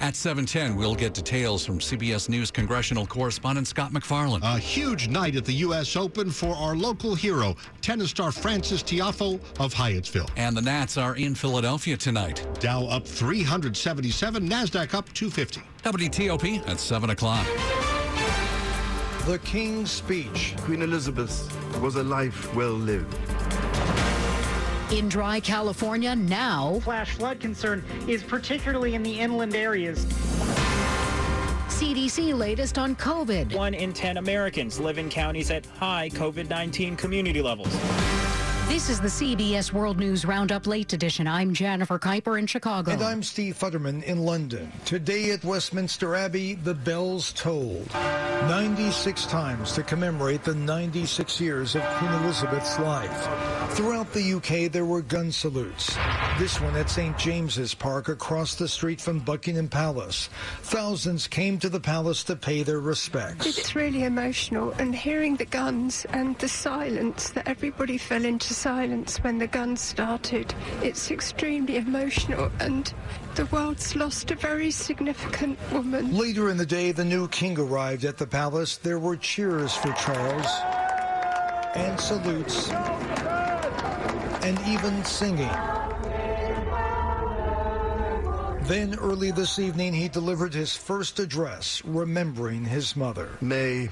At 710, we'll get details from CBS News congressional correspondent Scott MacFarlane. A huge night at the U.S. Open for our local hero, tennis star Francis Tiafoe of Hyattsville. And the Nats are in Philadelphia tonight. Dow up 377, NASDAQ up 250. WTOP at 7 o'clock. The King's Speech. Queen Elizabeth was a life well lived. In dry California now, flash flood concern is particularly in the inland areas. CDC latest on COVID. One in 10 Americans live in counties at high COVID 19 community levels. This is the CBS World News Roundup Late Edition. I'm Jennifer Keiper in Chicago. And I'm Steve Futterman in London. Today at Westminster Abbey, the bells tolled 96 times to commemorate the 96 years of Queen Elizabeth's life. Throughout the UK, there were gun salutes. This one at St. James's Park across the street from Buckingham Palace. Thousands came to the palace to pay their respects. It's really emotional, and hearing the guns and the silence that everybody fell into silence when the gun started. It's extremely emotional, and the world's lost a very significant woman. Later in the day, the new king arrived at the palace. There were cheers for Charles and salutes and even singing. Then early this evening, he delivered his first address, remembering his mother. May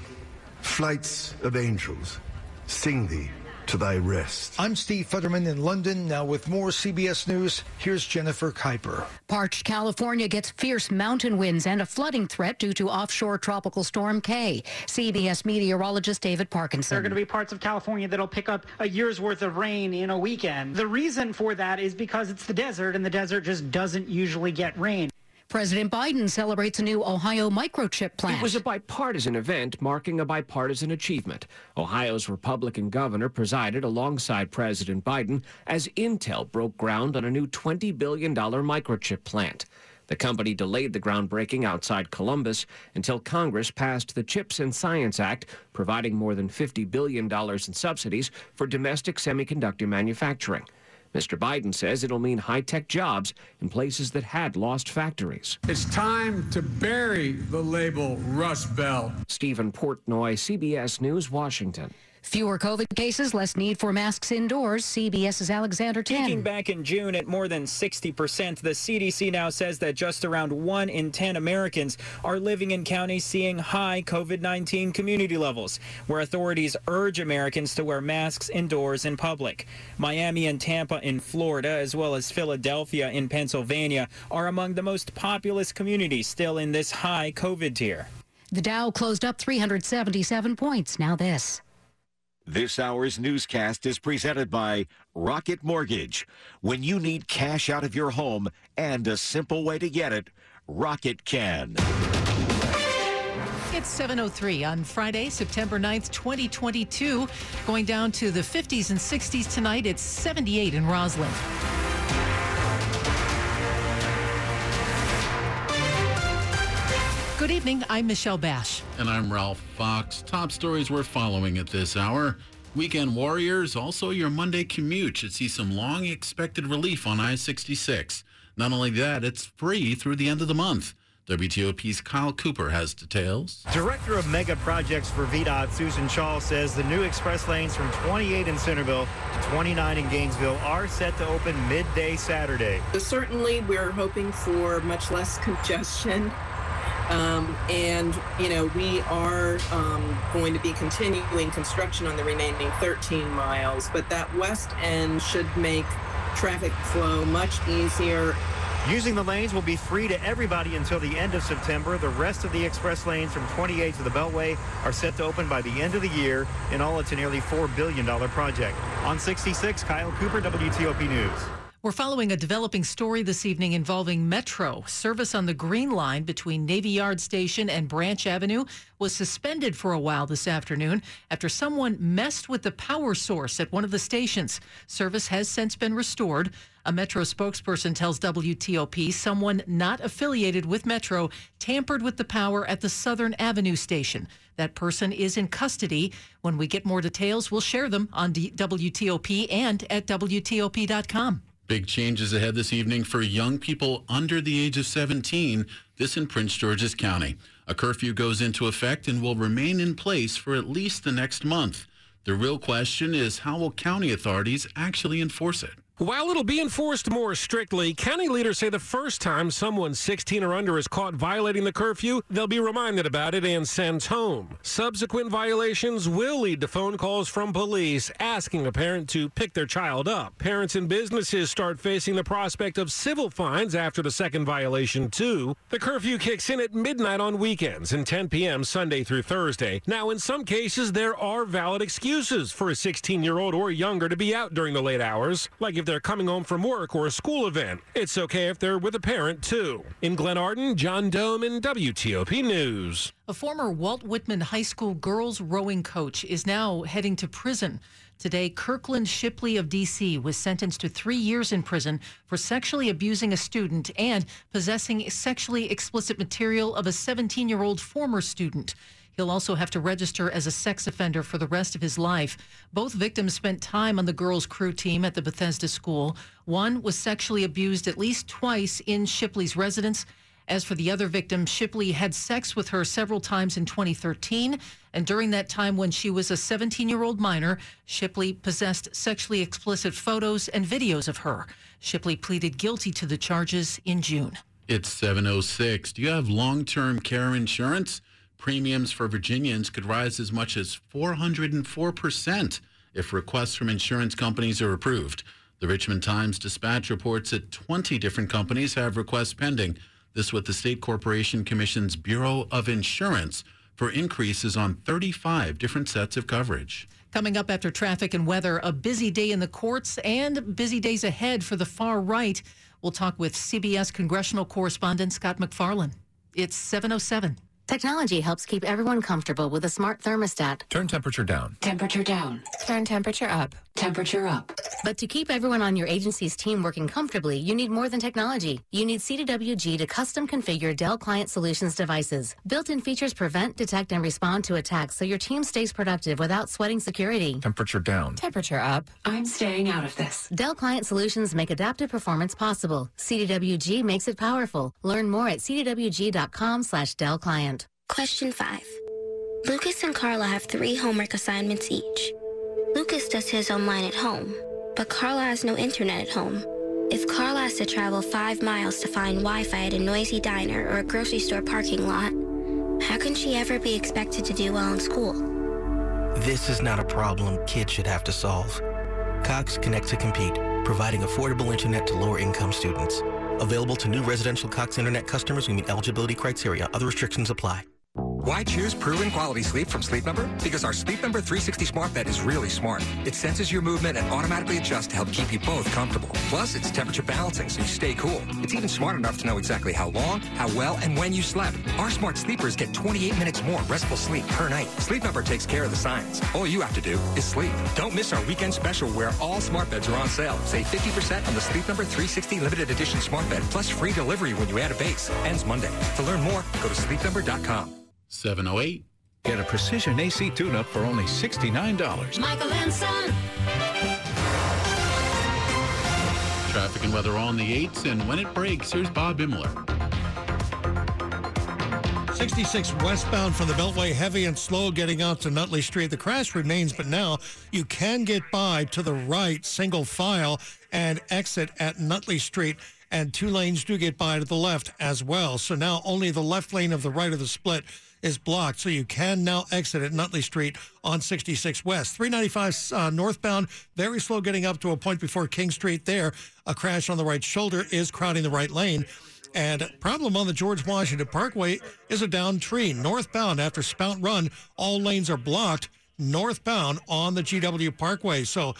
flights of angels sing thee to thy rest. I'm Steve Futterman in London. Now with more CBS News, here's Jennifer Keiper. Parched California gets fierce mountain winds and a flooding threat due to offshore tropical storm Kay. CBS meteorologist David Parkinson. There are going to be parts of California that'll pick up a year's worth of rain in a weekend. The reason for that is because it's the desert and the desert just doesn't usually get rain. President Biden celebrates a new Ohio microchip plant. It was a bipartisan event marking a bipartisan achievement. Ohio's Republican governor presided alongside President Biden as Intel broke ground on a new $20 billion microchip plant. The company delayed the groundbreaking outside Columbus until Congress passed the CHIPS and Science Act, providing more than $50 billion in subsidies for domestic semiconductor manufacturing. Mr. Biden says it'll mean high tech jobs in places that had lost factories. It's time to bury the label Rust Belt. Stephen Portnoy, CBS News, Washington. Fewer COVID cases, less need for masks indoors. CBS's Alexander Tin. Peaking back in June at more than 60%, the CDC now says that just around 1 in 10 Americans are living in counties seeing high COVID 19 community levels, where authorities urge Americans to wear masks indoors in public. Miami and Tampa in Florida, as well as Philadelphia in Pennsylvania, are among the most populous communities still in this high COVID tier. The Dow closed up 377 points. Now this. This hour's newscast is presented by Rocket Mortgage. When you need cash out of your home and a simple way to get it, Rocket can. It's 7.03 on Friday, September 9th, 2022. Going down to the 50s and 60s tonight. It's 78 in Rosslyn. Good evening. I'm Michelle Basch. And I'm Ralph Fox. Top stories we're following at this hour. Weekend warriors, also your Monday commute should see some long expected relief on I 66. Not only that, it's free through the end of the month. WTOP's Kyle Cooper has details. Director of Mega Projects for VDOT, Susan Shaw, says the new express lanes from 28 in Centreville to 29 in Gainesville are set to open midday Saturday. Certainly, we're hoping for much less congestion um, and, you know, we are um, going to be continuing construction on the remaining 13 miles, but that west end should make traffic flow much easier. Using the lanes will be free to everybody until the end of September. The rest of the express lanes from 28 to the Beltway are set to open by the end of the year. In all, it's a nearly $4 billion project. On 66, Kyle Cooper, WTOP News. We're following a developing story this evening involving Metro. Service on the Green Line between Navy Yard Station and Branch Avenue was suspended for a while this afternoon after someone messed with the power source at one of the stations. Service has since been restored. A Metro spokesperson tells WTOP someone not affiliated with Metro tampered with the power at the Southern Avenue station. That person is in custody. When we get more details, we'll share them on WTOP and at WTOP.com. Big changes ahead this evening for young people under the age of 17. This in Prince George's County. A curfew goes into effect and will remain in place for at least the next month. The real question is how will county authorities actually enforce it? While it'll be enforced more strictly, county leaders say the first time someone 16 or under is caught violating the curfew, they'll be reminded about it and sent home. Subsequent violations will lead to phone calls from police asking a parent to pick their child up. Parents and businesses start facing the prospect of civil fines after the second violation, too. The curfew kicks in at midnight on weekends and 10 p.m. Sunday through Thursday. Now, in some cases, there are valid excuses for a 16 year old or younger to be out during the late hours, like if they're coming home from work or a school event. It's okay if they're with a parent, too. In Glenarden, John Domen WTOP News. A former Walt Whitman High School girls rowing coach is now heading to prison. Today, Kirkland Shipley of D.C. was sentenced to three years in prison for sexually abusing a student and possessing sexually explicit material of a 17 year old former student. He'll also have to register as a sex offender for the rest of his life. Both victims spent time on the girls' crew team at the Bethesda school. One was sexually abused at least twice in Shipley's residence. As for the other victim, Shipley had sex with her several times in 2013. And during that time, when she was a 17 year old minor, Shipley possessed sexually explicit photos and videos of her. Shipley pleaded guilty to the charges in June. It's 706. Do you have long term care insurance? Premiums for Virginians could rise as much as 404% if requests from insurance companies are approved. The Richmond Times Dispatch reports that 20 different companies have requests pending. This with the State Corporation Commission's Bureau of Insurance for increases on 35 different sets of coverage. Coming up after traffic and weather, a busy day in the courts and busy days ahead for the far right. We'll talk with CBS congressional correspondent Scott MacFarlane. It's 707. Technology helps keep everyone comfortable with a smart thermostat. Turn temperature down. Temperature down. Turn temperature up. Temperature up. But to keep everyone on your agency's team working comfortably, you need more than technology. You need CDWG to custom configure Dell Client Solutions devices. Built-in features prevent, detect, and respond to attacks so your team stays productive without sweating security. Temperature down. Temperature up. I'm staying out of this. Dell Client Solutions make adaptive performance possible. CDWG makes it powerful. Learn more at cdwg.com slash Dell Client. Question 5. Lucas and Carla have three homework assignments each. Lucas does his online at home, but Carla has no internet at home. If Carla has to travel five miles to find Wi-Fi at a noisy diner or a grocery store parking lot, how can she ever be expected to do well in school? This is not a problem kids should have to solve. Cox Connect to Compete, providing affordable internet to lower income students. Available to new residential Cox Internet customers who meet eligibility criteria. Other restrictions apply. Why choose proven quality sleep from Sleep Number? Because our Sleep Number 360 smart bed is really smart. It senses your movement and automatically adjusts to help keep you both comfortable. Plus, it's temperature balancing so you stay cool. It's even smart enough to know exactly how long, how well, and when you slept. Our smart sleepers get 28 minutes more restful sleep per night. Sleep Number takes care of the science. All you have to do is sleep. Don't miss our weekend special where all smart beds are on sale. Save 50% on the Sleep Number 360 limited edition smart bed, plus free delivery when you add a base. Ends Monday. To learn more, go to sleepnumber.com. 708. Get a precision AC tune-up for only $69. Michael and Son. Traffic and weather on the 8s, and when it breaks, here's Bob Imler. 66 westbound from the Beltway, heavy and slow getting out to Nutley Street. The crash remains, but now you can get by to the right, single file, and exit at Nutley Street. And two lanes do get by to the left as well. So now only the left lane of the right of the split is blocked. So you can now exit at Nutley Street on 66 West. 395 uh, northbound, very slow getting up to a point before King Street there. A crash on the right shoulder is crowding the right lane. And problem on the George Washington Parkway is a down tree. Northbound after Spout Run, all lanes are blocked northbound on the GW Parkway. So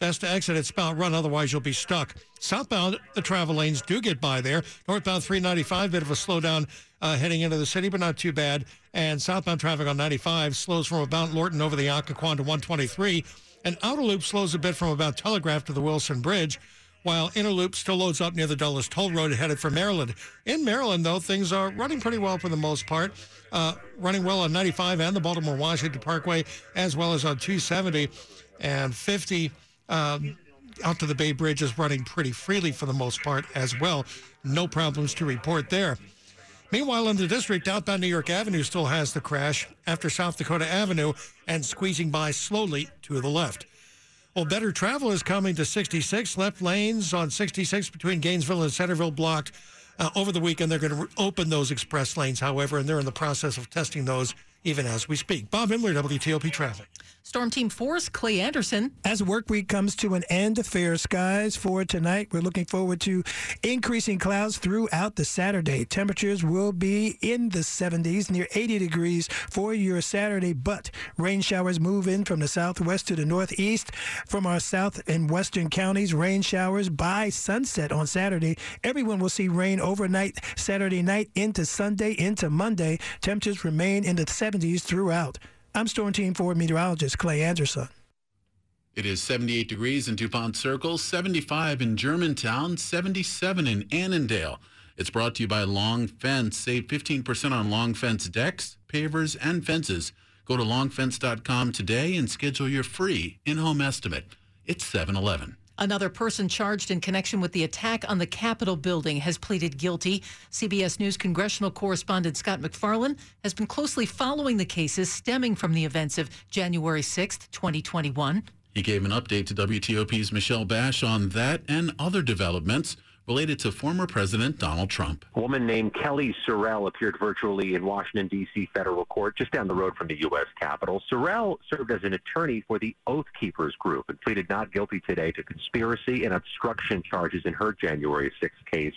Best to exit at Spout Run, otherwise you'll be stuck. Southbound, the travel lanes do get by there. Northbound 395, bit of a slowdown uh, heading into the city, but not too bad. And southbound traffic on 95 slows from about Lorton over the Occoquan to 123. And outer loop slows a bit from about Telegraph to the Wilson Bridge while inner loop still loads up near the Dulles Toll Road headed for Maryland. In Maryland, though, things are running pretty well for the most part. Uh, running well on 95 and the Baltimore Washington Parkway, as well as on 270 and 50. Um, out to the Bay Bridge is running pretty freely for the most part as well. No problems to report there. Meanwhile, in the district, outbound New York Avenue still has the crash after South Dakota Avenue and squeezing by slowly to the left. Well, better travel is coming to 66. Left lanes on 66 between Gainesville and Centreville blocked. Uh, over the weekend, they're going to open those express lanes, however, and they're in the process of testing those even as we speak. Bob Imler, WTOP Traffic. Storm Team 4's Clay Anderson. As work week comes to an end, fair skies for tonight. We're looking forward to increasing clouds throughout the Saturday. Temperatures will be in the 70s, near 80 degrees for your Saturday, but rain showers move in from the southwest to the northeast. From our south and western counties, rain showers by sunset on Saturday. Everyone will see rain overnight Saturday night into Sunday into Monday. Temperatures remain in the 70s throughout. I'm Storm Team 4 meteorologist Clay Anderson. It is 78 degrees in DuPont Circle, 75 in Germantown, 77 in Annandale. It's brought to you by Long Fence. Save 15% on Long Fence decks, pavers, and fences. Go to longfence.com today and schedule your free in-home estimate. It's 7-Eleven. Another person charged in connection with the attack on the Capitol building has pleaded guilty. CBS News congressional correspondent Scott MacFarlane has been closely following the cases stemming from the events of January 6th, 2021. He gave an update to WTOP's Michelle Basch on that and other developments related to former President Donald Trump. A woman named Kellye SoRelle appeared virtually in Washington, D.C. federal court just down the road from the U.S. Capitol. Sorrell served as an attorney for the Oath Keepers Group and pleaded not guilty today to conspiracy and obstruction charges in her January 6th case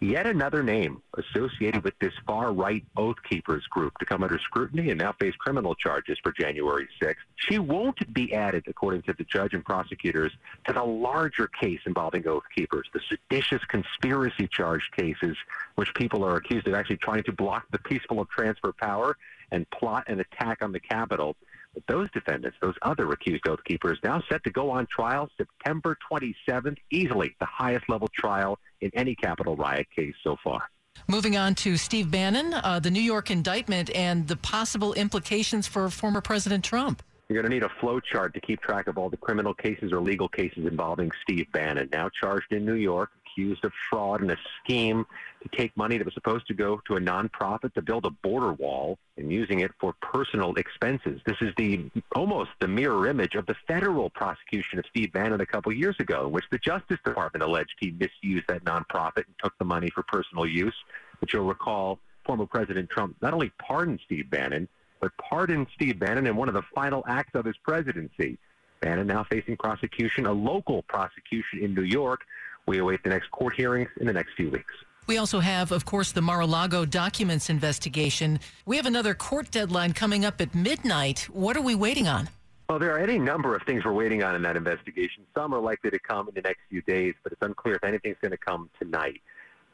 yet another name associated with this far-right Oath Keepers group to come under scrutiny and now face criminal charges for January 6th. She won't be added, according to the judge and prosecutors, to the larger case involving Oath Keepers, the seditious conspiracy charge cases, which people are accused of actually trying to block the peaceful transfer of power and plot an attack on the Capitol. But those defendants, those other accused oath keepers, now set to go on trial September 27th, easily the highest level trial in any Capitol riot case so far. Moving on to Steve Bannon, uh, the New York indictment and the possible implications for former President Trump. You're going to need a flow chart to keep track of all the criminal cases or legal cases involving Steve Bannon, now charged in New York, accused of fraud and a scheme to take money that was supposed to go to a nonprofit to build a border wall and using it for personal expenses. This is the almost the mirror image of the federal prosecution of Steve Bannon a couple years ago, in which the Justice Department alleged he misused that nonprofit and took the money for personal use. But you'll recall former President Trump not only pardoned Steve Bannon, but pardoned Steve Bannon in one of the final acts of his presidency. Bannon now facing prosecution, a local prosecution in New York. We await the next court hearings in the next few weeks. We also have, of course, the Mar-a-Lago documents investigation. We have another court deadline coming up at midnight. What are we waiting on? Well, there are any number of things we're waiting on in that investigation. Some are likely to come in the next few days, but it's unclear if anything's going to come tonight.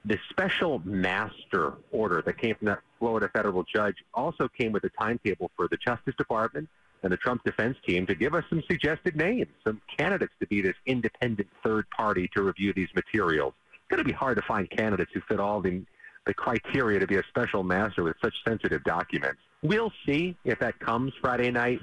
The special master order that came from that Florida federal judge also came with a timetable for the Justice Department and the Trump defense team to give us some suggested names, some candidates to be this independent third party to review these materials. It's going to be hard to find candidates who fit all the, the criteria to be a special master with such sensitive documents. We'll see if that comes Friday night.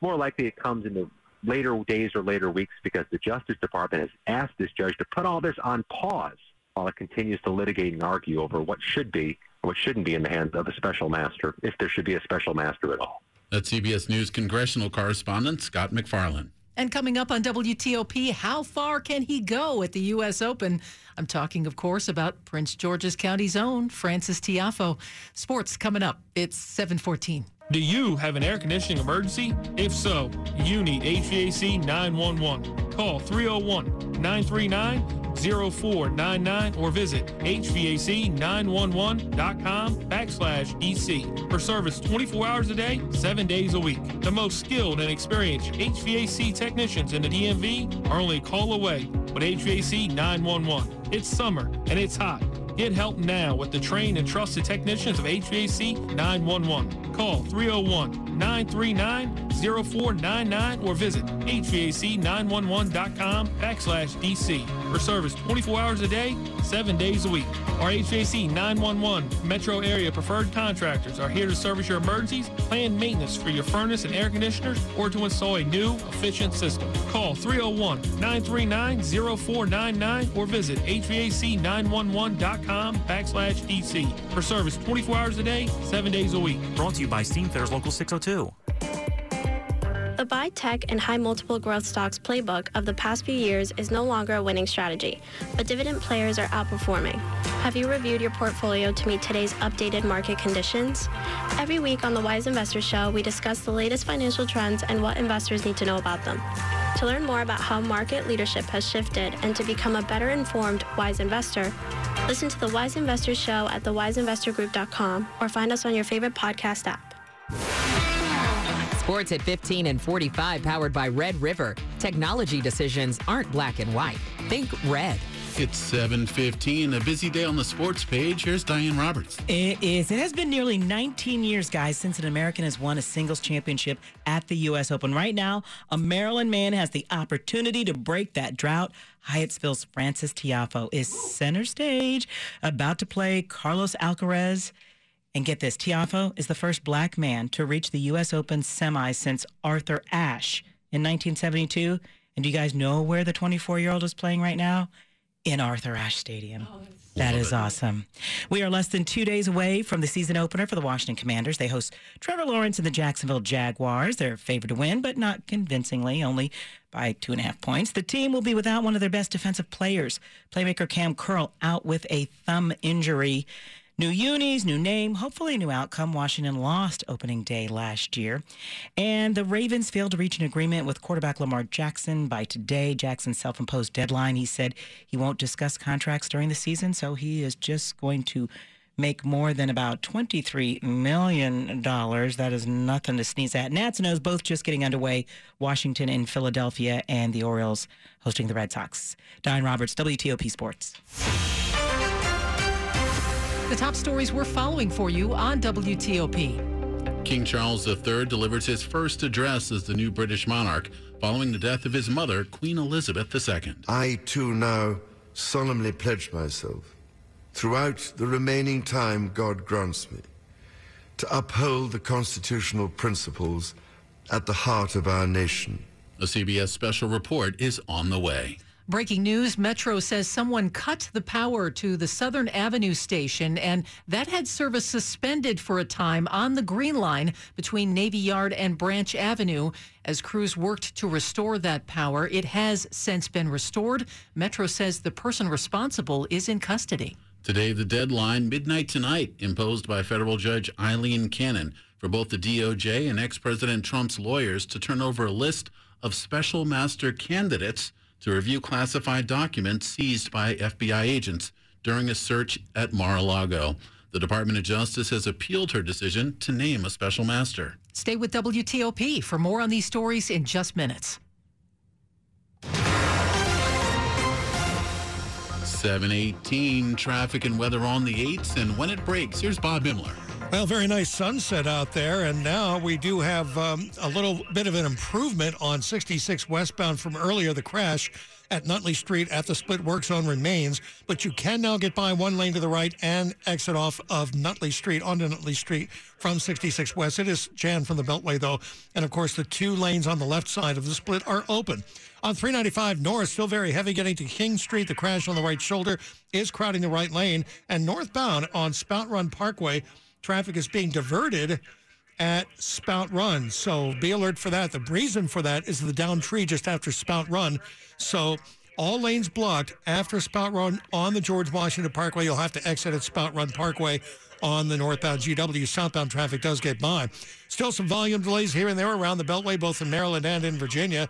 More likely it comes in the later days or later weeks because the Justice Department has asked this judge to put all this on pause while it continues to litigate and argue over what should be and what shouldn't be in the hands of a special master, if there should be a special master at all. That's CBS News congressional correspondent Scott MacFarlane. And coming up on WTOP, how far can he go at the U.S. Open? I'm talking, of course, about Prince George's County's own Francis Tiafoe. Sports coming up. It's 714. Do you have an air conditioning emergency? If so, you need HVAC 911. Call 301 939 0499 or visit HVAC911.com backslash EC for service 24 hours a day, 7 days a week. The most skilled and experienced HVAC technicians in the DMV are only a call away with HVAC 911. It's summer and it's hot. Get help now with the trained and trusted technicians of HVAC 911. Call 301 939 0499 or visit HVAC911.com backslash DC for service 24 hours a day, 7 days a week. Our HVAC 911 metro area preferred contractors are here to service your emergencies, plan maintenance for your furnace and air conditioners, or to install a new, efficient system. Call 301 939 0499 or visit HVAC911.com backslash DC for service 24 hours a day, 7 days a week. Brought to you by Steamfitters Local 602. The buy tech and high multiple growth stocks playbook of the past few years is no longer a winning strategy, but dividend players are outperforming. Have you reviewed your portfolio to meet today's updated market conditions? Every week on the Wise Investor Show, we discuss the latest financial trends and what investors need to know about them. To learn more about how market leadership has shifted and to become a better informed Wise investor, listen to the Wise Investor Show at thewiseinvestorgroup.com or find us on your favorite podcast app. Sports at 15 and 45, powered by Red River. Technology decisions aren't black and white. Think red. It's 7:15. A busy day on the sports page. Here's Diane Roberts. It is. It has been nearly 19 years, guys, since an American has won a singles championship at the U.S. Open. Right now, a Maryland man has the opportunity to break that drought. Hyattsville's Francis Tiafoe is center stage, about to play Carlos Alcaraz. And get this, Tiafoe is the first black man to reach the U.S. Open semi since Arthur Ashe in 1972. And do you guys know where the 24-year-old is playing right now? In Arthur Ashe Stadium. Oh, that is awesome. We are less than two days away from the season opener for the Washington Commanders. They host Trevor Lawrence and the Jacksonville Jaguars. They're favored to win, but not convincingly, only by two and a half points. The team will be without one of their best defensive players, playmaker Kam Curl, out with a thumb injury. New unis, new name, hopefully new outcome. Washington lost opening day last year. And the Ravens failed to reach an agreement with quarterback Lamar Jackson by today. Jackson's self imposed deadline. He said he won't discuss contracts during the season, so he is just going to make more than about $23 million. That is nothing to sneeze at. Nats O's both just getting underway. Washington and Philadelphia, and the Orioles hosting the Red Sox. Diane Roberts, WTOP Sports. The top stories we're following for you on WTOP. King Charles III delivers his first address as the new British monarch following the death of his mother, Queen Elizabeth II. I too now solemnly pledge myself, throughout the remaining time God grants me, to uphold the constitutional principles at the heart of our nation. A CBS special report is on the way. Breaking news Metro says someone cut the power to the Southern Avenue station, and that had service suspended for a time on the Green Line between Navy Yard and Branch Avenue. As crews worked to restore that power, it has since been restored. Metro says the person responsible is in custody. Today, the deadline, midnight tonight, imposed by federal judge Aileen Cannon for both the DOJ and ex President Trump's lawyers to turn over a list of special master candidates to review classified documents seized by FBI agents during a search at Mar-a-Lago. The Department of Justice has appealed her decision to name a special master. Stay with WTOP for more on these stories in just minutes. 718 traffic and weather on the 8s and when it breaks here's bob Imler well, very nice sunset out there, and now we do have um, a little bit of an improvement on 66 westbound from earlier. The crash at Nutley Street at the split work zone remains, but you can now get by one lane to the right and exit off of Nutley Street onto Nutley Street from 66 West. It is jammed from the Beltway, though, and of course, the two lanes on the left side of the split are open. On 395 North, still very heavy getting to King Street. The crash on the right shoulder is crowding the right lane, and northbound on Spout Run Parkway traffic is being diverted at Spout Run. So be alert for that. The reason for that is the down tree just after Spout Run. So All lanes blocked after Spout Run on the George Washington Parkway. You'll have to exit at Spout Run Parkway on the northbound GW. Southbound traffic does get by. Still some volume delays here and there around the Beltway, both in Maryland and in Virginia.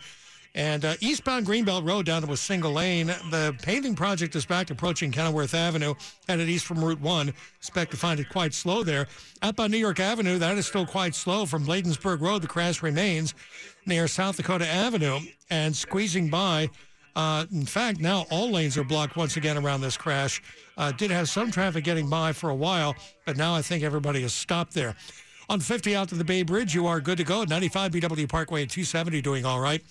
And uh, eastbound Greenbelt Road down to a single lane. The paving project is back approaching Kenilworth Avenue, headed east from Route 1. Expect to find it quite slow there. Up on New York Avenue, that is still quite slow. From Bladensburg Road, the crash remains near South Dakota Avenue and squeezing by. Uh, in fact, now all lanes are blocked once again around this crash. Uh, did have some traffic getting by for a while, but now I think everybody has stopped there. On 50 out to the Bay Bridge, you are good to go. 95 BW Parkway and 270 doing all right.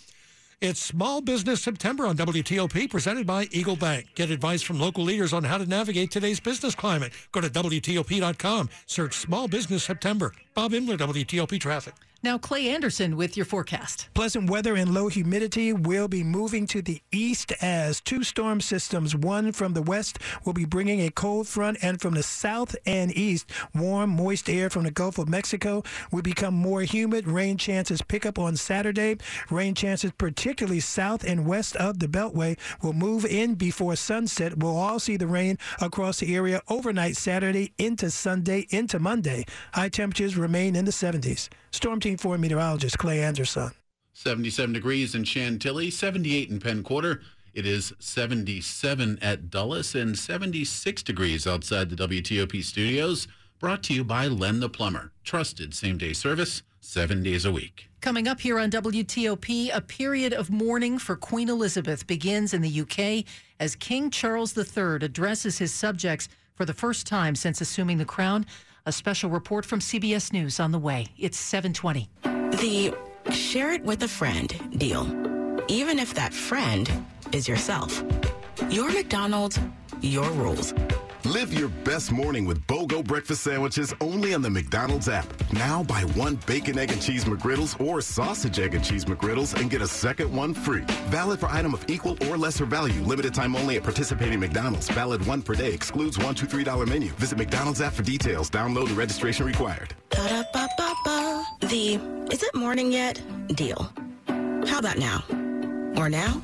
It's Small Business September on WTOP, presented by Eagle Bank. Get advice from local leaders on how to navigate today's business climate. Go to WTOP.com. Search Small Business September. Bob Imler, WTOP Traffic. Now, Clay Anderson with your forecast. Pleasant weather and low humidity will be moving to the east as two storm systems, one from the west, will be bringing a cold front, and from the south and east, warm, moist air from the Gulf of Mexico will become more humid. Rain chances pick up on Saturday. Rain chances, particularly south and west of the Beltway, will move in before sunset. We'll all see the rain across the area overnight Saturday into Sunday into Monday. High temperatures remain in the 70s. Storm Team 4 meteorologist Clay Anderson. 77 degrees in Chantilly, 78 in Penn Quarter. It is 77 at Dulles and 76 degrees outside the WTOP studios. Brought to you by Len the Plumber. Trusted same day service, seven days a week. Coming up here on WTOP, a period of mourning for Queen Elizabeth begins in the UK as King Charles III addresses his subjects for the first time since assuming the crown. A special report from CBS News on the way. It's 720. The share it with a friend deal, even if that friend is yourself. Your McDonald's, your rules. Live your best morning with BOGO breakfast sandwiches only on the McDonald's app. Now buy one bacon, egg, and cheese McGriddles or sausage, egg, and cheese McGriddles and get a second one free. Valid for item of equal or lesser value. Limited time only at participating McDonald's. Valid one per day. Excludes one, two, three dollar menu. Visit McDonald's app for details. Download and registration required. The is it morning yet deal. How about now? Or now?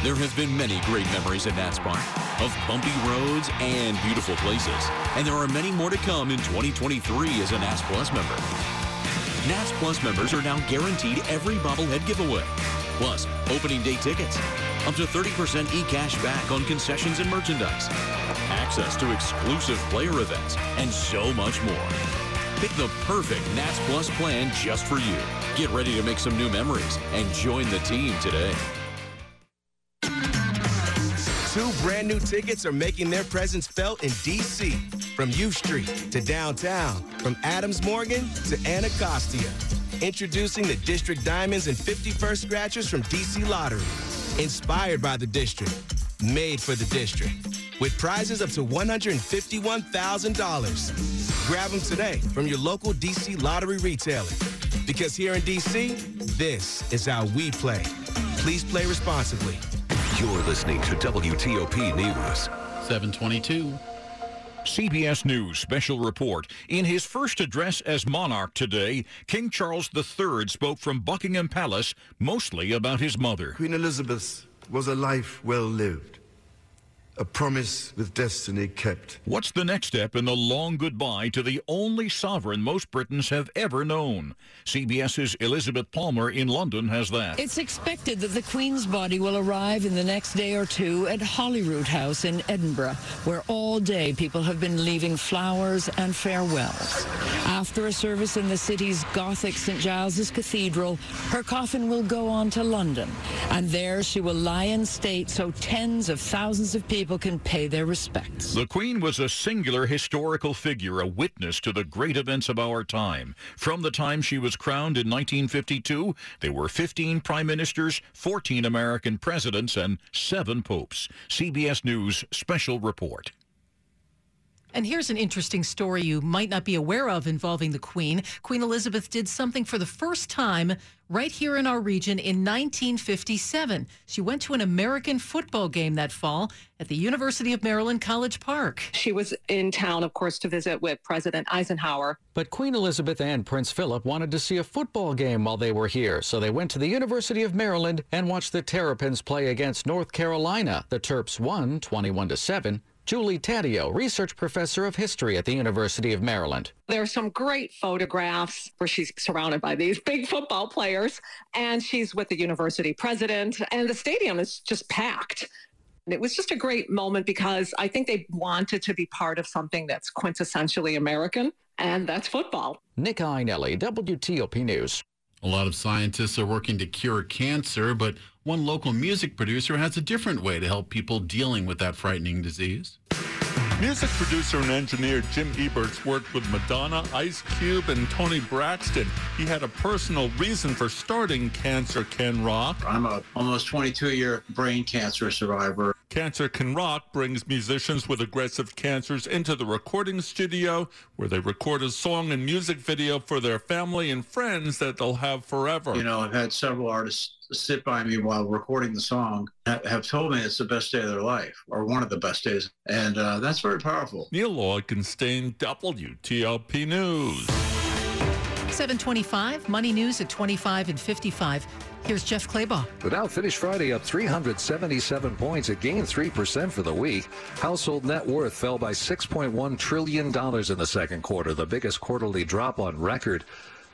There have been many great memories at Nats Park of bumpy roads and beautiful places. And there are many more to come in 2023 as a Nats Plus member. Nats Plus members are now guaranteed every bobblehead giveaway. Plus, opening day tickets, up to 30% e-cash back on concessions and merchandise, access to exclusive player events, and so much more. Pick the perfect Nats Plus plan just for you. Get ready to make some new memories and join the team today. Two brand new tickets are making their presence felt in D.C. From U Street to downtown, from Adams Morgan to Anacostia. Introducing the District Diamonds and 51st Scratchers from D.C. Lottery. Inspired by the district, made for the district. With prizes up to $151,000. Grab them today from your local D.C. Lottery retailer. Because here in D.C., this is how we play. Please play responsibly. You're listening to WTOP News. 722. CBS News special report. In his first address as monarch today, King Charles III spoke from Buckingham Palace mostly about his mother. Queen Elizabeth was a life well lived, a promise with destiny kept. What's the next step in the long goodbye to the only sovereign most Britons have ever known? CBS's Elizabeth Palmer in London has that. It's expected that the Queen's body will arrive in the next day or two at Holyrood House in Edinburgh, where all day people have been leaving flowers and farewells. After a service in the city's Gothic St. Giles's Cathedral, her coffin will go on to London, and there she will lie in state so tens of thousands of people can pay their respects. The Queen was a singular historical figure, a witness to the great events of our time. From the time she was crowned in 1952, there were 15 prime ministers, 14 American presidents, and seven popes. CBS News special report. And here's an interesting story you might not be aware of involving the Queen. Queen Elizabeth did something for the first time right here in our region in 1957. She went to an American football game that fall at the University of Maryland College Park. She was in town, of course, to visit with President Eisenhower. But Queen Elizabeth and Prince Philip wanted to see a football game while they were here, so they went to the University of Maryland and watched the Terrapins play against North Carolina. The Terps won 21 to 7. Julie Taddeo, research professor of history at the University of Maryland. There are some great photographs where she's surrounded by these big football players, and she's with the university president, and the stadium is just packed. And it was just a great moment because I think they wanted to be part of something that's quintessentially American, and that's football. Nick Iannelli, WTOP News. A lot of scientists are working to cure cancer, but one local music producer has a different way to help people dealing with that frightening disease. Music producer and engineer Jim Eberts worked with Madonna, Ice Cube, and Toni Braxton. He had a personal reason for starting Cancer Can Rock. I'm a almost 22 year brain cancer survivor. Cancer Can Rock brings musicians with aggressive cancers into the recording studio where they record a song and music video for their family and friends that they'll have forever. You know, I've had several artists sit by me while recording the song have told me it's the best day of their life or one of the best days. And uh, that's very powerful. Neil Augenstein, WTOP News. 725, Money News at 25 and 55. Here's Jeff Clabaugh. The Dow finished Friday up 377 points. It gained 3% for the week. Household net worth fell by $6.1 trillion in the second quarter, the biggest quarterly drop on record.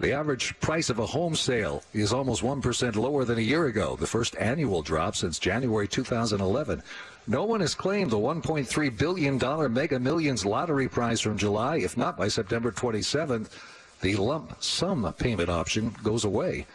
The average price of a home sale is almost 1% lower than a year ago, the first annual drop since January 2011. No one has claimed the $1.3 billion Mega Millions lottery prize from July. If not by September 27th, the lump sum payment option goes away.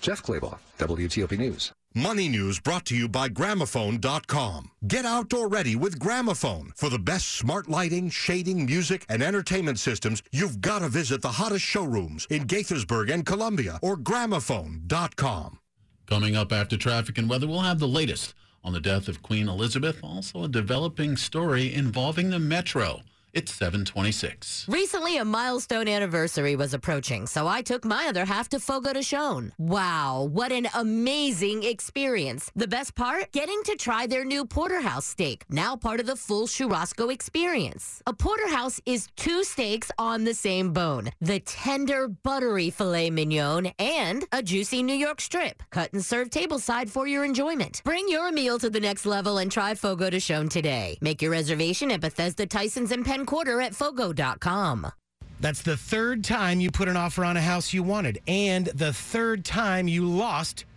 Jeff Clabaugh, WTOP News. Money News brought to you by Gramophone.com. Get outdoor ready with Gramophone. For the best smart lighting, shading, music, and entertainment systems, you've got to visit the hottest showrooms in Gaithersburg and Columbia or Gramophone.com. Coming up after traffic and weather, we'll have the latest on the death of Queen Elizabeth, also a developing story involving the Metro. It's 726. Recently, a milestone anniversary was approaching, so I took my other half to Fogo de Chão. Wow, what an amazing experience. The best part? Getting to try their new porterhouse steak, now part of the full churrasco experience. A porterhouse is two steaks on the same bone, the tender, buttery filet mignon, and a juicy New York strip, cut and served tableside for your enjoyment. Bring your meal to the next level and try Fogo de Chão today. Make your reservation at Bethesda Tysons and Penn quarter at Fogo.com. That's the third time you put an offer on a house you wanted, and the third time you lost